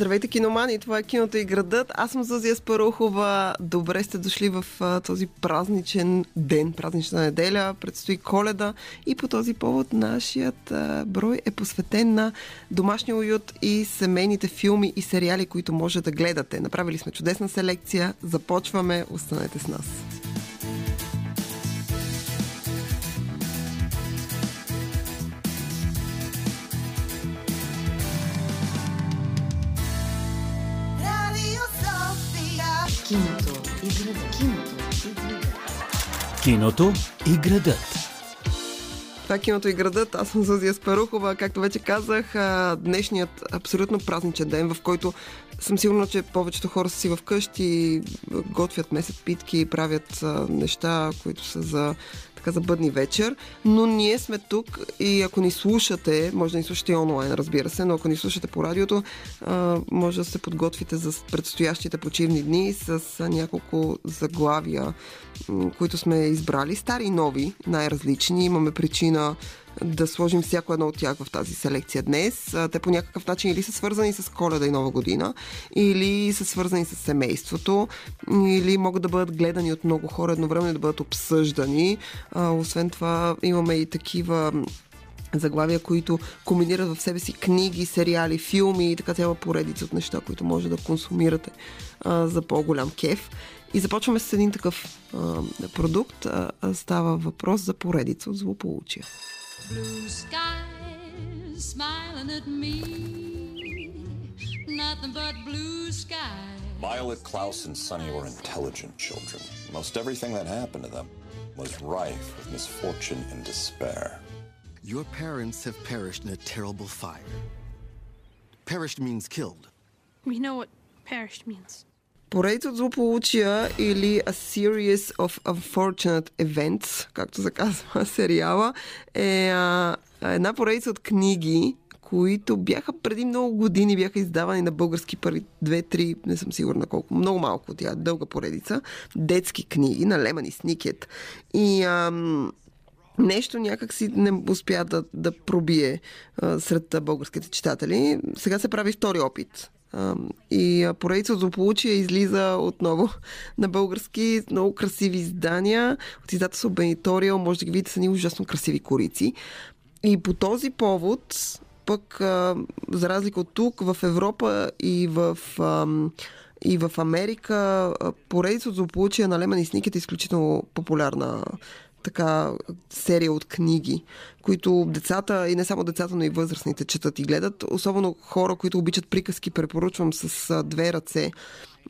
Здравейте, киномани! Това е киното и градът. Аз съм Зузия Спарухова. Добре сте дошли в а, този празничен ден, празнична неделя. Предстои коледа и по този повод нашият а, брой е посветен на домашния уют и семейните филми и сериали, които може да гледате. Направили сме чудесна селекция. Започваме. Останете с нас. Киното и градът. Киното и градът. Киното и градът. Това е киното и градът. Аз съм Зузия Спарухова. Както вече казах, днешният абсолютно празничен ден, в който съм сигурна, че повечето хора са си вкъщи, готвят месец питки, правят неща, които са за така за бъдни вечер, но ние сме тук и ако ни слушате, може да ни слушате онлайн, разбира се, но ако ни слушате по радиото, може да се подготвите за предстоящите почивни дни с няколко заглавия, които сме избрали, стари и нови, най-различни. Имаме причина да сложим всяко едно от тях в тази селекция днес. Те по някакъв начин или са свързани с коледа и нова година, или са свързани с семейството, или могат да бъдат гледани от много хора едновременно да бъдат обсъждани. Освен това имаме и такива заглавия, които комбинират в себе си книги, сериали, филми и така цяла поредица от неща, които може да консумирате за по-голям кеф. И започваме с един такъв а, продукт. А, става въпрос за поредица от злополучия. Blue skies smiling at me. Nothing but blue skies. Violet, Klaus, and Sonny were intelligent children. Most everything that happened to them was rife with misfortune and despair. Your parents have perished in a terrible fire. Perished means killed. We know what perished means. Поредица от злополучия или A Series of Unfortunate Events, както се казва сериала, е а, една поредица от книги, които бяха преди много години, бяха издавани на български първи две-три, не съм сигурна колко, много малко тя, дълга поредица, детски книги на Леман и Сникет. И ам, нещо някак си не успя да, да пробие а, сред българските читатели. Сега се прави втори опит и поредица злополучия излиза отново на български много красиви издания. От издателство Бениториал може да ги видите са ни ужасно красиви корици. И по този повод пък, за разлика от тук, в Европа и в, и в Америка, поредица от злополучия на Леман и Сникет е изключително популярна така серия от книги, които децата, и не само децата, но и възрастните четат и гледат. Особено хора, които обичат приказки, препоръчвам с две ръце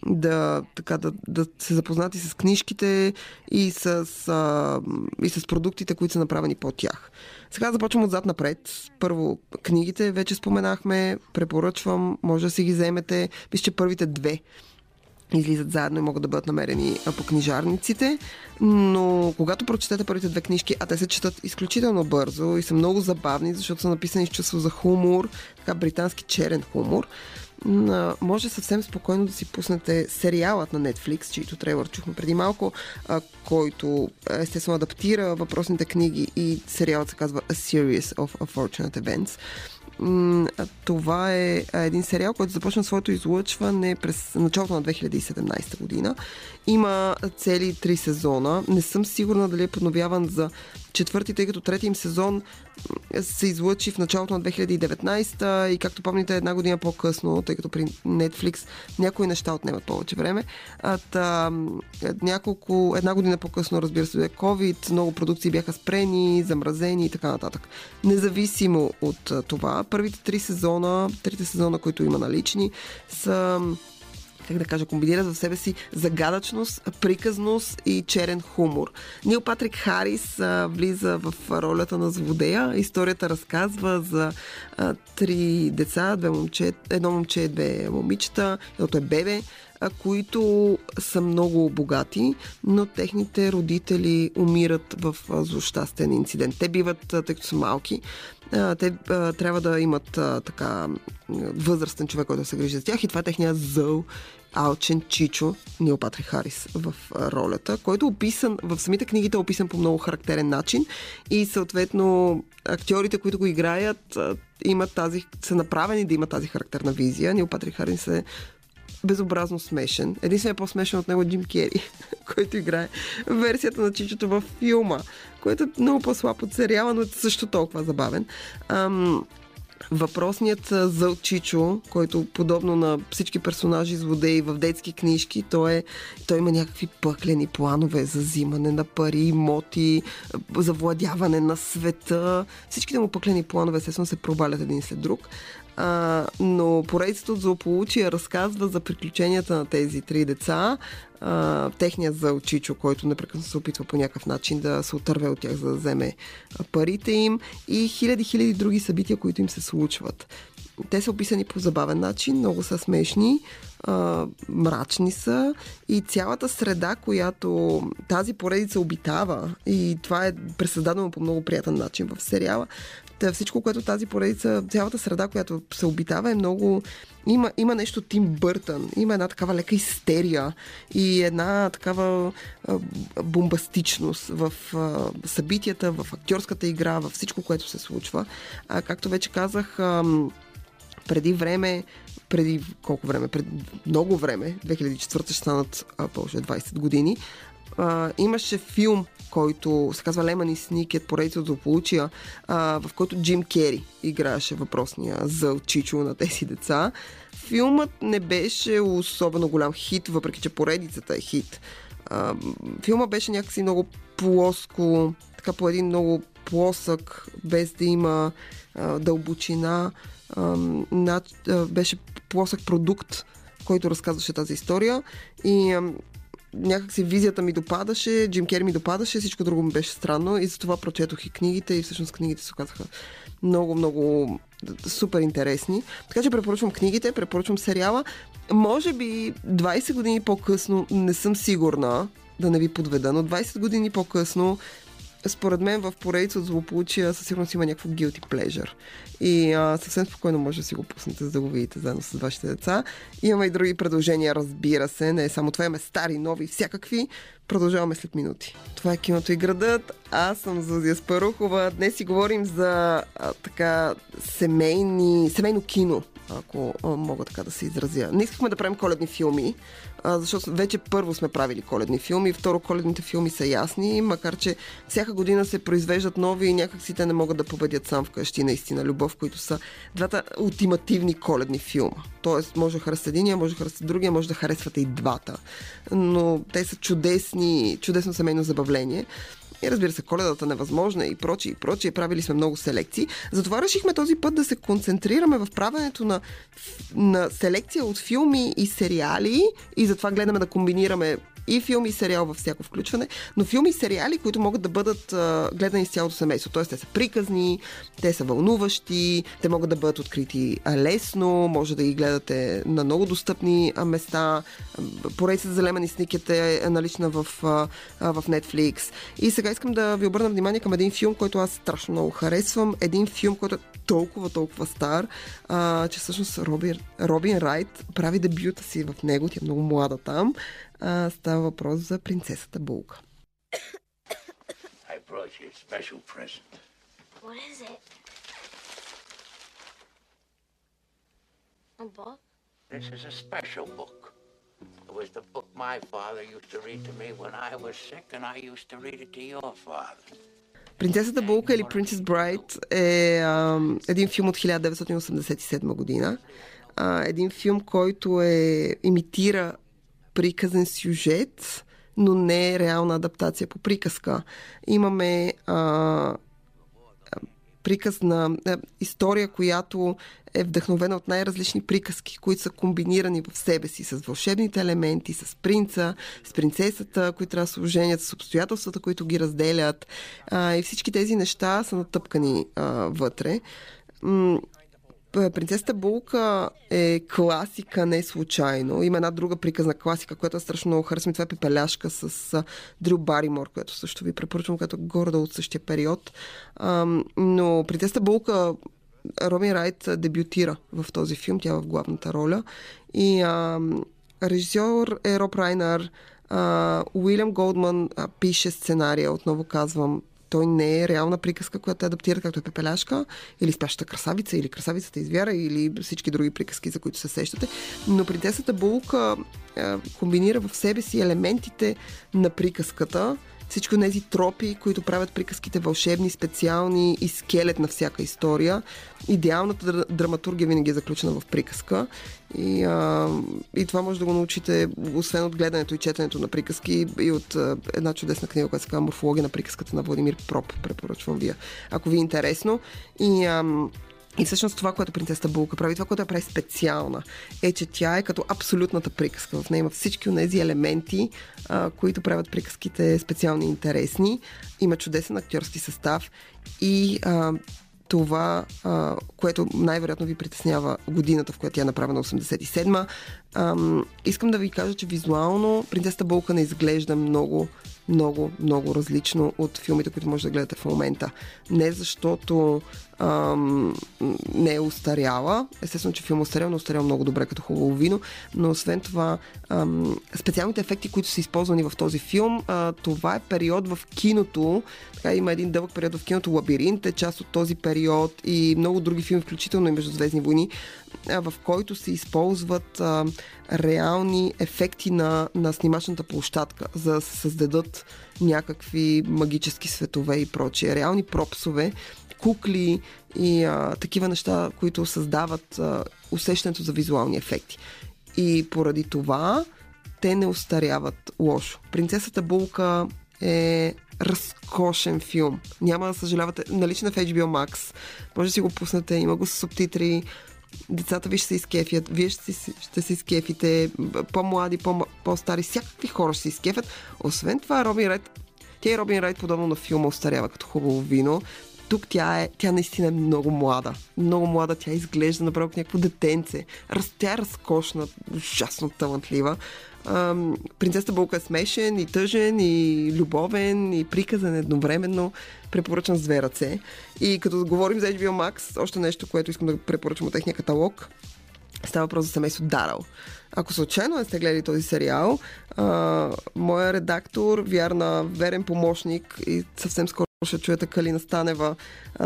да, така, да, да се запознати с книжките и с, а, и с продуктите, които са направени по тях. Сега започвам отзад напред. Първо, книгите вече споменахме, препоръчвам, може да си ги вземете. Вижте, първите две излизат заедно и могат да бъдат намерени по книжарниците. Но когато прочетете първите две книжки, а те се четат изключително бързо и са много забавни, защото са написани с чувство за хумор, така британски черен хумор, може съвсем спокойно да си пуснете сериалът на Netflix, чието трейлър чухме преди малко, който естествено адаптира въпросните книги и сериалът се казва A Series of Unfortunate Events. Това е един сериал, който започна своето излъчване през началото на 2017 година. Има цели три сезона. Не съм сигурна дали е подновяван за четвърти, тъй като трети им сезон се излъчи в началото на 2019 и както помните една година по-късно, тъй като при Netflix някои неща отнемат повече време. А, няколко, една година по-късно, разбира се, COVID, много продукции бяха спрени, замразени и така нататък. Независимо от това, първите три сезона, трите сезона, които има налични, са как да кажа, комбинират в себе си загадъчност, приказност и черен хумор. Нил Патрик Харис а, влиза в ролята на злодея. Историята разказва за а, три деца, две момче, едно момче, две момичета, едното е бебе, които са много богати, но техните родители умират в злощастен инцидент. Те биват, тъй като са малки, те трябва да имат така възрастен човек, който да се грижи за тях и това е техният зъл Алчен Чичо, Нил Патрик Харис в ролята, който е описан, в самите книгите е описан по много характерен начин и съответно актьорите, които го играят, имат тази, са направени да имат тази характерна визия. Нил Патрик Харис е безобразно смешен. Единственият по-смешен от него е Джим Кери, който играе версията на Чичото във филма, който е много по-слаб от сериала, но е също толкова забавен. Ам, Въпросният зъл Чичо, който подобно на всички персонажи злодеи в детски книжки, той, е, той има някакви пъклени планове за взимане на пари, имоти, завладяване на света. Всичките му пъклени планове, естествено, се провалят един след друг. А, но поредицата от злополучия разказва за приключенията на тези три деца, а, техният за Чичо, който непрекъснато се опитва по някакъв начин да се отърве от тях, за да вземе парите им. И хиляди-хиляди други събития, които им се случват. Те са описани по забавен начин, много са смешни, а, мрачни са и цялата среда, която тази поредица обитава и това е пресъздадено по много приятен начин в сериала. Всичко, което тази поредица, цялата среда, която се обитава е много... Има, има нещо Тим Бъртън, има една такава лека истерия и една такава а, бомбастичност в а, събитията, в актьорската игра, в всичко, което се случва. А, както вече казах, а, преди време, преди колко време, преди много време, 2004 ще станат а, повече 20 години, а, имаше филм, който се казва Леман и Сникет, поредица от злополучия, а, в който Джим Кери играеше въпросния зъл Чичо на тези деца. Филмът не беше особено голям хит, въпреки че поредицата е хит. Филма беше някакси много плоско, така по един много плосък, без да има а, дълбочина. А, над, а, беше плосък продукт, който разказваше тази история. И а, някакси визията ми допадаше, Джим Кери ми допадаше, всичко друго ми беше странно и затова прочетох и книгите и всъщност книгите се оказаха много, много супер интересни. Така че препоръчвам книгите, препоръчвам сериала. Може би 20 години по-късно, не съм сигурна да не ви подведа, но 20 години по-късно според мен в поредица от злополучия със сигурност има някакво guilty pleasure. И а, съвсем спокойно може да си го пуснете, за да го видите заедно с вашите деца. Имаме и други предложения, разбира се. Не само това, имаме стари, нови, всякакви. Продължаваме след минути. Това е киното и градът. Аз съм Зузия Спарухова. Днес си говорим за а, така семейни, семейно кино ако мога така да се изразя. Не искахме да правим коледни филми, защото вече първо сме правили коледни филми, второ коледните филми са ясни, макар че всяка година се произвеждат нови и някакси те не могат да победят сам вкъщи наистина любов, които са двата ултимативни коледни филма. Тоест, може да харесате единия, може да харесате другия, може да харесвате и двата. Но те са чудесни, чудесно семейно забавление. И разбира се, коледата невъзможна и прочие, и прочие. Правили сме много селекции. Затова решихме този път да се концентрираме в правенето на, на селекция от филми и сериали и затова гледаме да комбинираме и филми и сериал във всяко включване, но филми и сериали, които могат да бъдат а, гледани с цялото семейство. Тоест, те са приказни, те са вълнуващи, те могат да бъдат открити лесно, може да ги гледате на много достъпни места. Поредицата за Лемани Сникет е налична в, а, в Netflix. И сега искам да ви обърна внимание към един филм, който аз страшно много харесвам. Един филм, който е толкова, толкова стар, а, че всъщност Робин, Робин Райт прави дебюта си в него. Тя е много млада там. А, става въпрос за принцесата Булка. I brought you a special present. What is it? A book? This is a special book. It was the book my father used to read to me when I was sick, and I used to read it to your father. Принцесата Булка или Princess Bride е а, един филм от 1987 година. А, един филм, който е имитира приказен сюжет, но не е реална адаптация по приказка. Имаме а, приказна а, история, която е вдъхновена от най-различни приказки, които са комбинирани в себе си с вълшебните елементи, с принца, с принцесата, които трябва да се оженят, с обстоятелствата, които ги разделят. А, и всички тези неща са натъпкани а, вътре Принцесата Булка е класика, не случайно. Има една друга приказна класика, която е страшно много харесва. Това е Пепеляшка с Дрю Баримор, която също ви препоръчвам, която е горда от същия период. Но Принцесата Булка Робин Райт дебютира в този филм, тя е в главната роля. И режисьор е Роб Райнар, Уилям Голдман пише сценария, отново казвам, той не е реална приказка, която е адаптира както е Пепеляшка, или Спящата красавица, или Красавицата извяра, или всички други приказки, за които се сещате. Но принцесата Булка комбинира в себе си елементите на приказката, всички от тези тропи, които правят приказките вълшебни, специални и скелет на всяка история. Идеалната драматургия винаги е заключена в приказка. И, а, и това може да го научите, освен от гледането и четенето на приказки, и от а, една чудесна книга, която се казва Морфология на приказката на Владимир Проп. Препоръчвам вие, ако ви е интересно. И а, и всъщност това, което принцесата Булка прави, това, което я прави специална, е, че тя е като абсолютната приказка. В нея има всички от тези елементи, а, които правят приказките специални и интересни. Има чудесен актьорски състав и а, това, а, което най-вероятно ви притеснява годината, в която тя е направена 87-ма. А, искам да ви кажа, че визуално принцесата Болка не изглежда много много, много различно от филмите, които може да гледате в момента. Не защото ам, не е устаряла. Естествено, че филм устарял, но устарял много добре като хубаво вино. Но освен това, ам, специалните ефекти, които са използвани в този филм, а, това е период в киното. Така има един дълъг период в киното. Лабиринт е част от този период и много други филми, включително и Междузвездни войни, в който се използват а, реални ефекти на, на снимачната площадка, за да се създадат някакви магически светове и прочие. Реални пропсове, кукли и а, такива неща, които създават а, усещането за визуални ефекти. И поради това те не устаряват лошо. Принцесата Булка е разкошен филм. Няма да съжалявате. Наличен в HBO Max. Може да си го пуснете. Има го с субтитри. Децата ви ще се изкефят. Вие ще, си, ще се изкефите. По-млади, по- по-стари. Всякакви хора ще се изкефят. Освен това, Робин Райт тя и Робин Райт, подобно на филма, остарява като хубаво вино тук тя е, тя наистина е много млада. Много млада, тя изглежда направо някакво детенце. Раз, тя е разкошна, ужасно талантлива. Ам, принцесата Болка е смешен и тъжен и любовен и приказан едновременно. Препоръчам с две ръце. И като говорим за HBO Max, още нещо, което искам да препоръчам от техния каталог, става въпрос за семейство Дарал. Ако случайно не сте гледали този сериал, а, моя редактор, вярна, верен помощник и съвсем скоро ще чуете Калина Станева,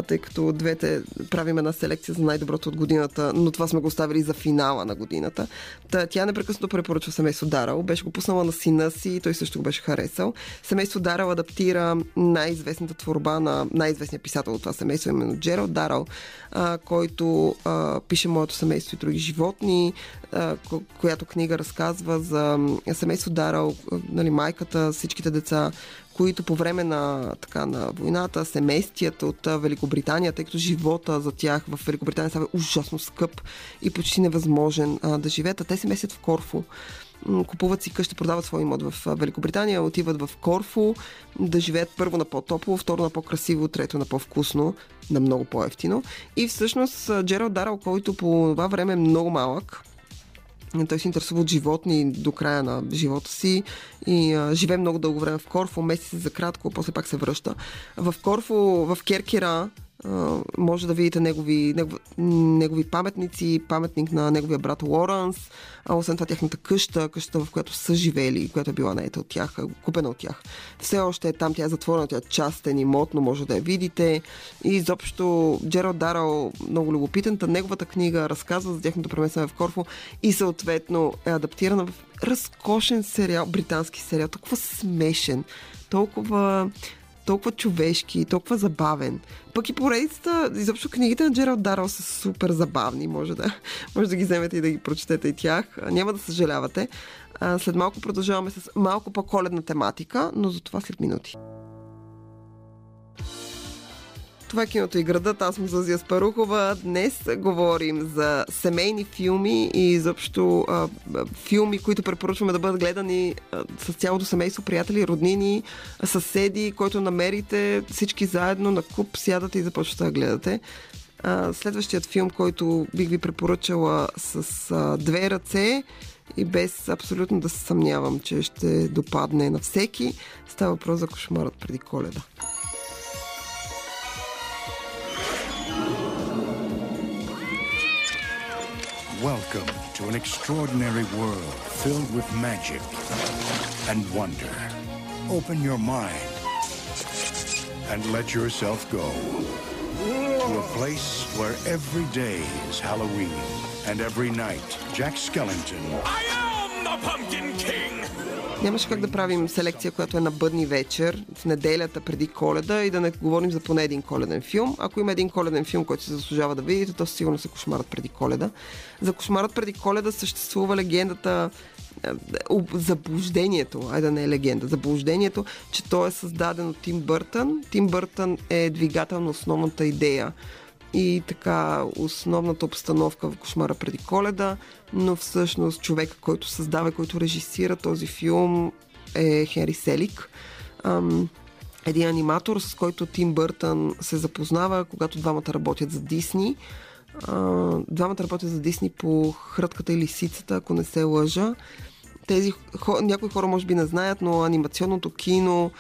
тъй като двете правим една селекция за най-доброто от годината, но това сме го оставили за финала на годината. Та, тя непрекъснато препоръчва семейство Дарал. Беше го пуснала на сина си и той също го беше харесал. Семейство Дарал адаптира най-известната творба на най-известния писател от това семейство, именно Джерал Дарал, а, който а, пише Моето семейство и други животни, а, която книга разказва за семейство Дарал, нали, майката, всичките деца, които по време на, така, на войната се местят от Великобритания, тъй като живота за тях в Великобритания става ужасно скъп и почти невъзможен а, да живеят. А те се местят в Корфу купуват си къща, продават свой имот в Великобритания, отиват в Корфу да живеят първо на по-топло, второ на по-красиво, трето на по-вкусно, на много по-ефтино. И всъщност Джерал Дарал, който по това време е много малък, той се интересува от животни до края на живота си и а, живее много дълго време в Корфу, месец се за кратко, после пак се връща. В Корфу, в Керкера, може да видите негови, негови, негови паметници, паметник на неговия брат Лоранс, а освен това тяхната къща, къща в която са живели, която е била наета от тях, купена от тях. Все още е там, тя е затворена, тя е частен имот, но може да я видите. И изобщо Джералд Дарал, много любопитен, неговата книга разказва за тяхното преместване в Корфу и съответно е адаптирана в разкошен сериал, британски сериал, толкова смешен, толкова толкова човешки, толкова забавен. Пък и поредицата, изобщо книгите на Джералд Дарал са супер забавни. Може да, може да ги вземете и да ги прочетете и тях. Няма да съжалявате. След малко продължаваме с малко по-коледна тематика, но за това след минути. Това киното и градът. Аз съм Зазия Спарухова. Днес говорим за семейни филми и изобщо а, филми, които препоръчваме да бъдат гледани а, с цялото семейство, приятели, роднини, съседи, който намерите всички заедно на куп, сядате и започвате да гледате. А, следващият филм, който бих ви препоръчала с а, две ръце и без абсолютно да се съмнявам, че ще допадне на всеки, става въпрос за кошмарът преди коледа. Welcome to an extraordinary world filled with magic and wonder. Open your mind and let yourself go to a place where every day is Halloween and every night Jack Skellington I am the Pumpkin King! Нямаше как да правим селекция, която е на бъдни вечер, в неделята преди коледа и да не говорим за поне един коледен филм. Ако има един коледен филм, който се заслужава да видите, то сигурно са кошмарът преди коледа. За кошмарът преди коледа съществува легендата е, заблуждението, айде да не е легенда, заблуждението, че той е създаден от Тим Бъртън. Тим Бъртън е двигател на основната идея и така основната обстановка в Кошмара преди коледа, но всъщност човека, който създава, който режисира този филм е Хери Селик. Ам, един аниматор, с който Тим Бъртън се запознава, когато двамата работят за Дисни. А, двамата работят за Дисни по Хрътката и лисицата, ако не се лъжа. Тези, хо, някои хора може би не знаят, но анимационното кино,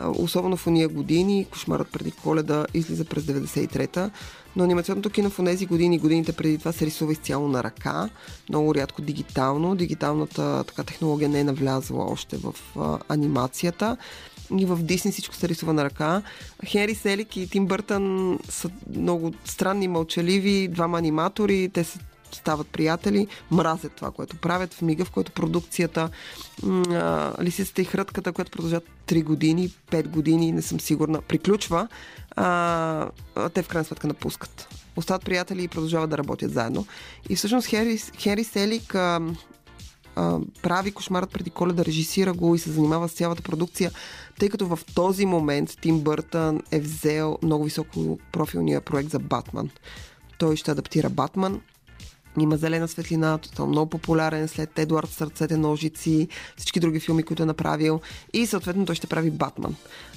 особено в уния години, Кошмарът преди коледа излиза през 93-та, но анимационното кино в тези години, годините преди това се рисува изцяло на ръка, много рядко дигитално. Дигиталната така, технология не е навлязла още в а, анимацията. И в Дисни всичко се рисува на ръка. Хенри Селик и Тим Бъртън са много странни, мълчаливи, двама аниматори. Те са стават приятели, мразят това, което правят в мига, в който продукцията Лисицата и хрътката, която продължат 3 години, 5 години, не съм сигурна, приключва, а, те в крайна сметка напускат. Остават приятели и продължават да работят заедно. И всъщност Хери, Хери Селик а, прави кошмарът преди коледа, режисира го и се занимава с цялата продукция, тъй като в този момент Тим Бъртън е взел много високо профилния проект за Батман. Той ще адаптира Батман има зелена светлина, тотално много популярен след Едуард Сърцете ножици, всички други филми, които е направил. И съответно той ще прави Батман.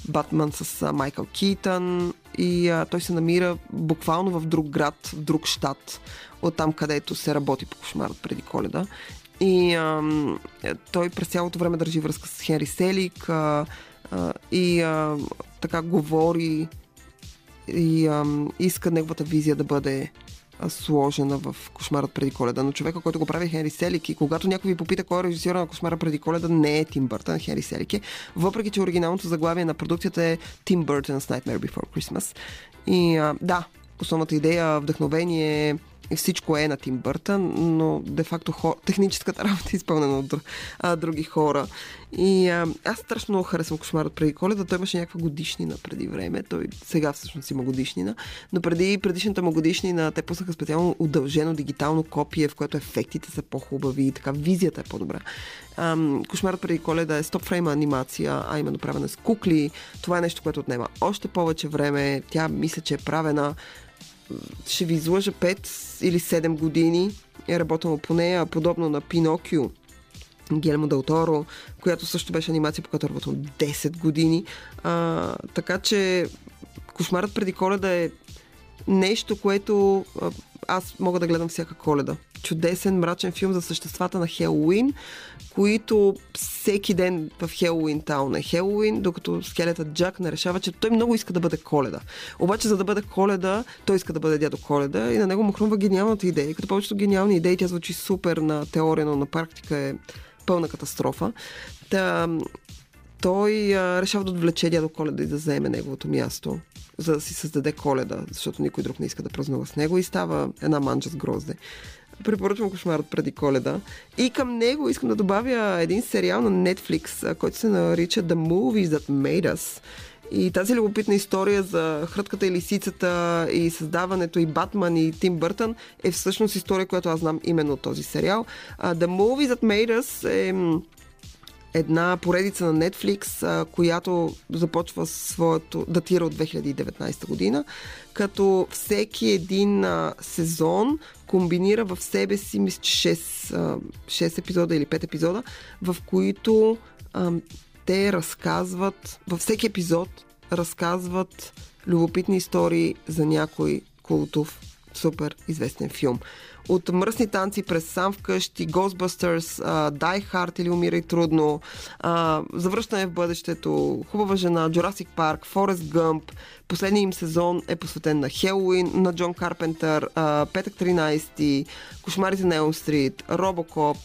Батман с а, Майкъл Китън и а, той се намира буквално в друг град, в друг щат, от там където се работи по кошмарът преди коледа. И а, той през цялото време държи връзка с Хенри Селик а, а, и а, така говори и а, иска неговата визия да бъде сложена в Кошмарът преди коледа. Но човека, който го прави е Хенри Селик и когато някой ви попита кой е режисьора на Кошмара преди коледа, не е Тим Бъртън, Хенри Селик е. Въпреки, че оригиналното заглавие на продукцията е Тим Бъртън's Nightmare Before Christmas. И а, да, основната идея, вдъхновение, и всичко е на Тим Бъртън, но де-факто хор... техническата работа е изпълнена от а, други хора. И а, аз страшно много харесвам кошмарът преди коледа. Той имаше някаква годишнина преди време. Той сега всъщност има годишнина. Но преди предишната му годишнина те пуснаха специално удължено дигитално копие, в което ефектите са по-хубави и така визията е по-добра. Ам, кошмарът преди коледа е стоп-фрейма анимация, а именно правена с кукли. Това е нещо, което отнема още повече време. Тя мисля, че е правена ще ви излъжа 5 или 7 години е работила по нея, подобно на Пинокио, Гелмо Дел Торо, която също беше анимация, по която работил 10 години. А, така че Кошмарът преди коледа е нещо, което аз мога да гледам всяка коледа. Чудесен, мрачен филм за съществата на Хелуин, които всеки ден в Хелуин таун е Хелуин, докато скелетът Джак не решава, че той много иска да бъде коледа. Обаче, за да бъде коледа, той иска да бъде дядо коледа и на него му хрумва гениалната идея. Като повечето гениални идеи, тя звучи супер на теория, но на практика е пълна катастрофа. Та, той а, решава да отвлече дядо Коледа и да заеме неговото място, за да си създаде Коледа, защото никой друг не иска да празнува с него и става една манджа с грозде. Препоръчвам кошмарът преди коледа. И към него искам да добавя един сериал на Netflix, който се нарича The Movies That Made Us. И тази любопитна история за хрътката и лисицата и създаването и Батман и Тим Бъртън е всъщност история, която аз знам именно от този сериал. The Movies That Made Us е една поредица на Netflix, която започва своето, датира от 2019 година, като всеки един сезон комбинира в себе си, мисля, 6, а, 6 епизода или 5 епизода, в които а, те разказват, във всеки епизод разказват любопитни истории за някой култов супер известен филм. От мръсни танци през сам вкъщи, Ghostbusters, uh, Die Hard или Умирай трудно, uh, Завръщане в бъдещето, Хубава жена, Jurassic Park, Forrest Gump. Последният им сезон е посветен на Хелуин, на Джон Карпентър, uh, Петък 13, Кошмарите на Елм Стрит, Робокоп,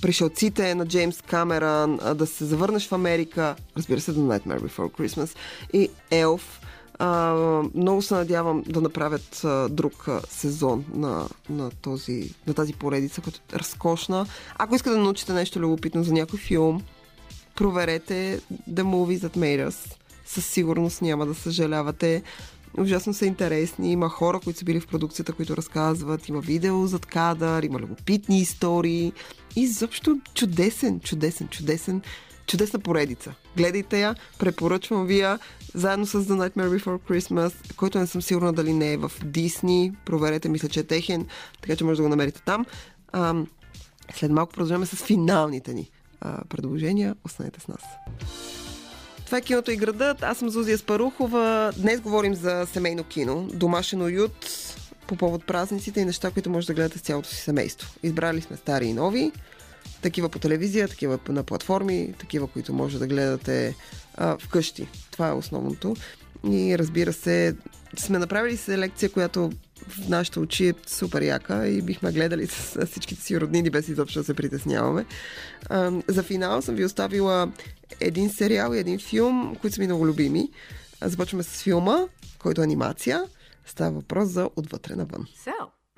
пришелците на Джеймс Камерън, да се завърнеш в Америка, разбира се, The Nightmare Before Christmas и Елф. А, много се надявам да направят а, друг а, сезон на, на, този, на тази поредица, която е разкошна. Ако искате да научите нещо любопитно за някой филм, проверете The Movie That Made Us. Със сигурност няма да съжалявате. Ужасно са интересни. Има хора, които са били в продукцията, които разказват. Има видео зад кадър, има любопитни истории. И заобщо чудесен, чудесен, чудесен чудесна поредица. Гледайте я, препоръчвам ви я, заедно с The Nightmare Before Christmas, който не съм сигурна дали не е в Дисни. Проверете, мисля, че е техен, така че може да го намерите там. А, след малко продължаваме с финалните ни а, предложения. Останете с нас. Това е киното и градът. Аз съм Зузия Спарухова. Днес говорим за семейно кино, домашен уют по повод празниците и неща, които може да гледате с цялото си семейство. Избрали сме стари и нови такива по телевизия, такива на платформи, такива, които може да гледате а, вкъщи. Това е основното. И разбира се, сме направили селекция, която в нашите очи е супер яка и бихме гледали с всичките си роднини, без изобщо да се притесняваме. А, за финал съм ви оставила един сериал и един филм, които са ми много любими. Започваме с филма, който е анимация. Става въпрос за Отвътре навън. So,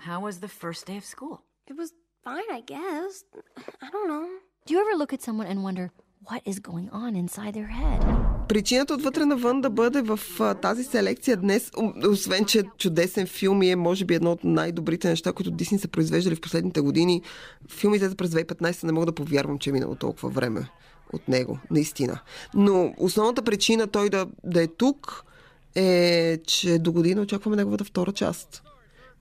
how was the first day of school? It was fine, I guess. I don't know. Do you ever look at someone and wonder what is going on inside their head? Причината отвътре навън да бъде в а, тази селекция днес, освен че чудесен филм и е може би едно от най-добрите неща, които Дисни са произвеждали в последните години. Филмите през 2015 не мога да повярвам, че е минало толкова време от него, наистина. Но основната причина той да, да е тук е, че до година очакваме неговата втора част.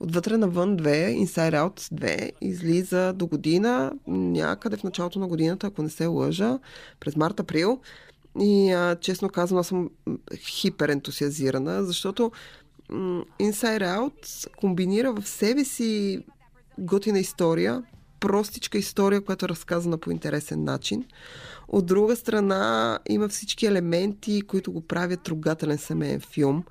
Отвътре навън 2, Inside Out 2 излиза до година, някъде в началото на годината, ако не се лъжа, през март-април. И а, честно казвам, аз съм хиперентусиазирана, защото Inside Out комбинира в себе си готина история, простичка история, която е разказана по интересен начин. От друга страна има всички елементи, които го правят трогателен семейен филм.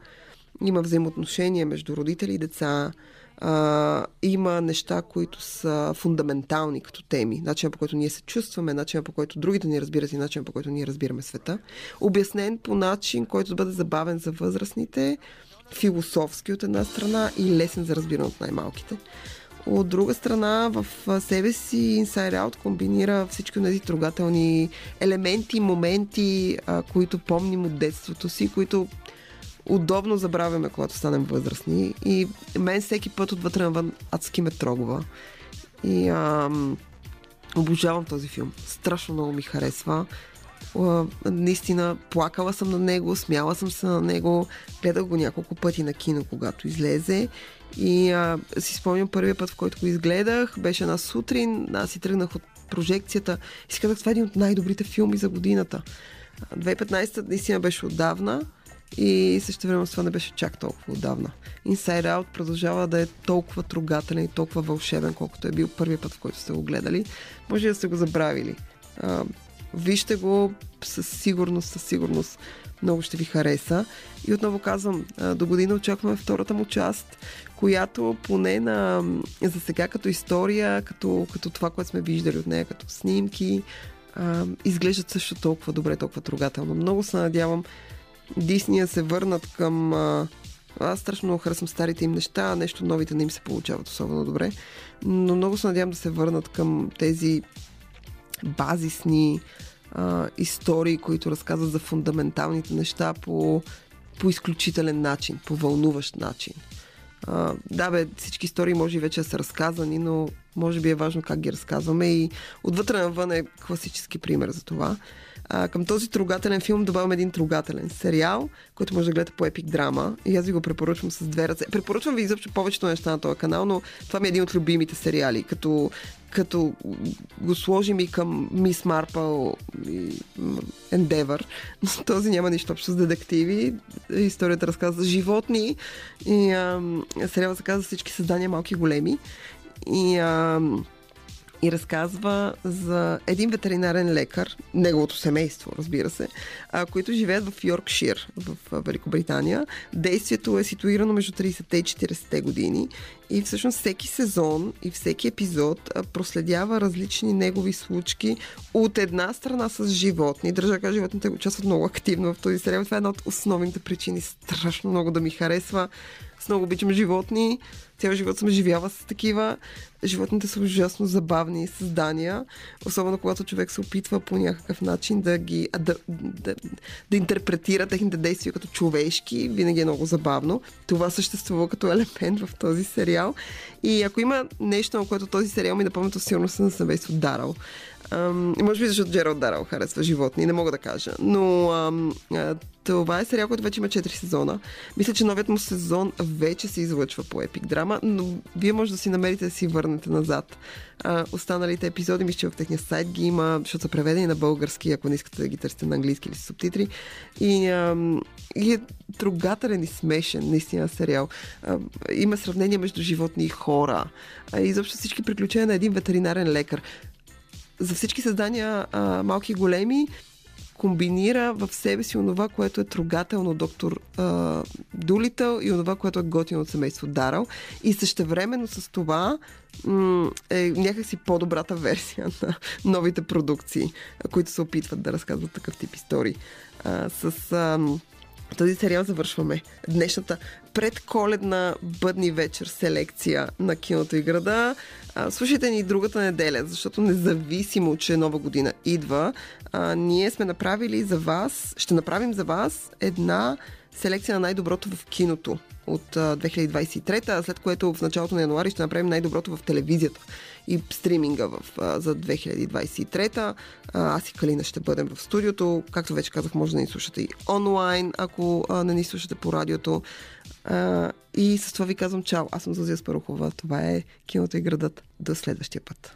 Има взаимоотношения между родители и деца, а, има неща, които са фундаментални като теми. Начинът по който ние се чувстваме, начинът по който другите ни разбират и начинът по който ние разбираме света. Обяснен по начин, който да бъде забавен за възрастните, философски от една страна и лесен за разбиране от най-малките. От друга страна, в себе си Inside Out комбинира всички тези трогателни елементи, моменти, които помним от детството си, които удобно забравяме, когато станем възрастни. И мен всеки път отвътре навън адски ме трогва. И ам, обожавам този филм. Страшно много ми харесва. А, наистина, плакала съм на него, смяла съм се на него, гледах го няколко пъти на кино, когато излезе. И а, си спомням първия път, в който го изгледах, беше една сутрин, аз си тръгнах от прожекцията и си казах, това е един от най-добрите филми за годината. 2015 наистина беше отдавна и също време с това не беше чак толкова отдавна. Inside Out продължава да е толкова трогателен и толкова вълшебен, колкото е бил първият път, в който сте го гледали. Може да сте го забравили. А, вижте го със сигурност, със сигурност много ще ви хареса. И отново казвам, до година очакваме втората му част, която поне на, за сега като история, като, като това, което сме виждали от нея, като снимки, а, изглеждат също толкова добре, толкова трогателно. Много се надявам Дисния се върнат към... А, аз страшно много харесвам старите им неща, нещо новите не им се получават особено добре, но много се надявам да се върнат към тези базисни а, истории, които разказват за фундаменталните неща по, по изключителен начин, по вълнуващ начин. А, да, бе, всички истории може и вече да са разказани, но може би е важно как ги разказваме и отвътре навън е класически пример за това. А, към този трогателен филм добавям един трогателен сериал, който може да гледате по Epic Драма. И аз ви го препоръчвам с две ръце. Препоръчвам ви изобщо повечето неща на този канал, но това ми е един от любимите сериали. Като, като го сложим и към Мис Марпъл и Endeavor. Този няма нищо общо с детективи. Историята разказва за животни. И а, сериалът се казва всички създания малки и големи. И а, и разказва за един ветеринарен лекар, неговото семейство, разбира се, а, които живеят в Йоркшир, в Великобритания. Действието е ситуирано между 30-те и 40-те години и всъщност всеки сезон и всеки епизод проследява различни негови случки от една страна с животни. Държа кажа, животните участват много активно в този сериал. Това е една от основните причини страшно много да ми харесва. С много обичам животни. Цял живот съм живяла с такива. Животните са ужасно забавни създания, особено когато човек се опитва по някакъв начин да ги да, да, да интерпретира техните действия като човешки. Винаги е много забавно. Това съществува като елемент в този сериал. И ако има нещо, на което този сериал ми напомня, то сигурно съм на семейство Дарал. Ам, може би защото Джералд Дарал харесва животни, не мога да кажа. Но ам, а, това е сериал, който вече има 4 сезона. Мисля, че новият му сезон вече се излъчва по Epic Драма, но вие може да си намерите да си върнете назад. А, останалите епизоди, мисля, че в техния сайт ги има, защото са преведени на български, ако не искате да ги търсите на английски или с субтитри. И, ам, и е трогателен и смешен, наистина, сериал. А, има сравнение между животни и хора. А, изобщо всички приключения на един ветеринарен лекар за всички създания, а, малки и големи, комбинира в себе си онова, което е трогателно доктор а, Дулитъл и онова, което е готино от семейство Дарал. И същевременно с това м- е някакси по-добрата версия на новите продукции, които се опитват да разказват такъв тип истории. А, с... А, този сериал завършваме днешната предколедна бъдни вечер селекция на киното и града. Слушайте ни другата неделя, защото независимо, че нова година идва, а, ние сме направили за вас, ще направим за вас една селекция на най-доброто в киното от 2023, след което в началото на януари ще направим най-доброто в телевизията и стриминга в, за 2023. А, аз и Калина ще бъдем в студиото. Както вече казах, може да ни слушате и онлайн, ако не ни слушате по радиото. И с това ви казвам чао. Аз съм Зазия Спарухова. Това е киното и градът. До следващия път.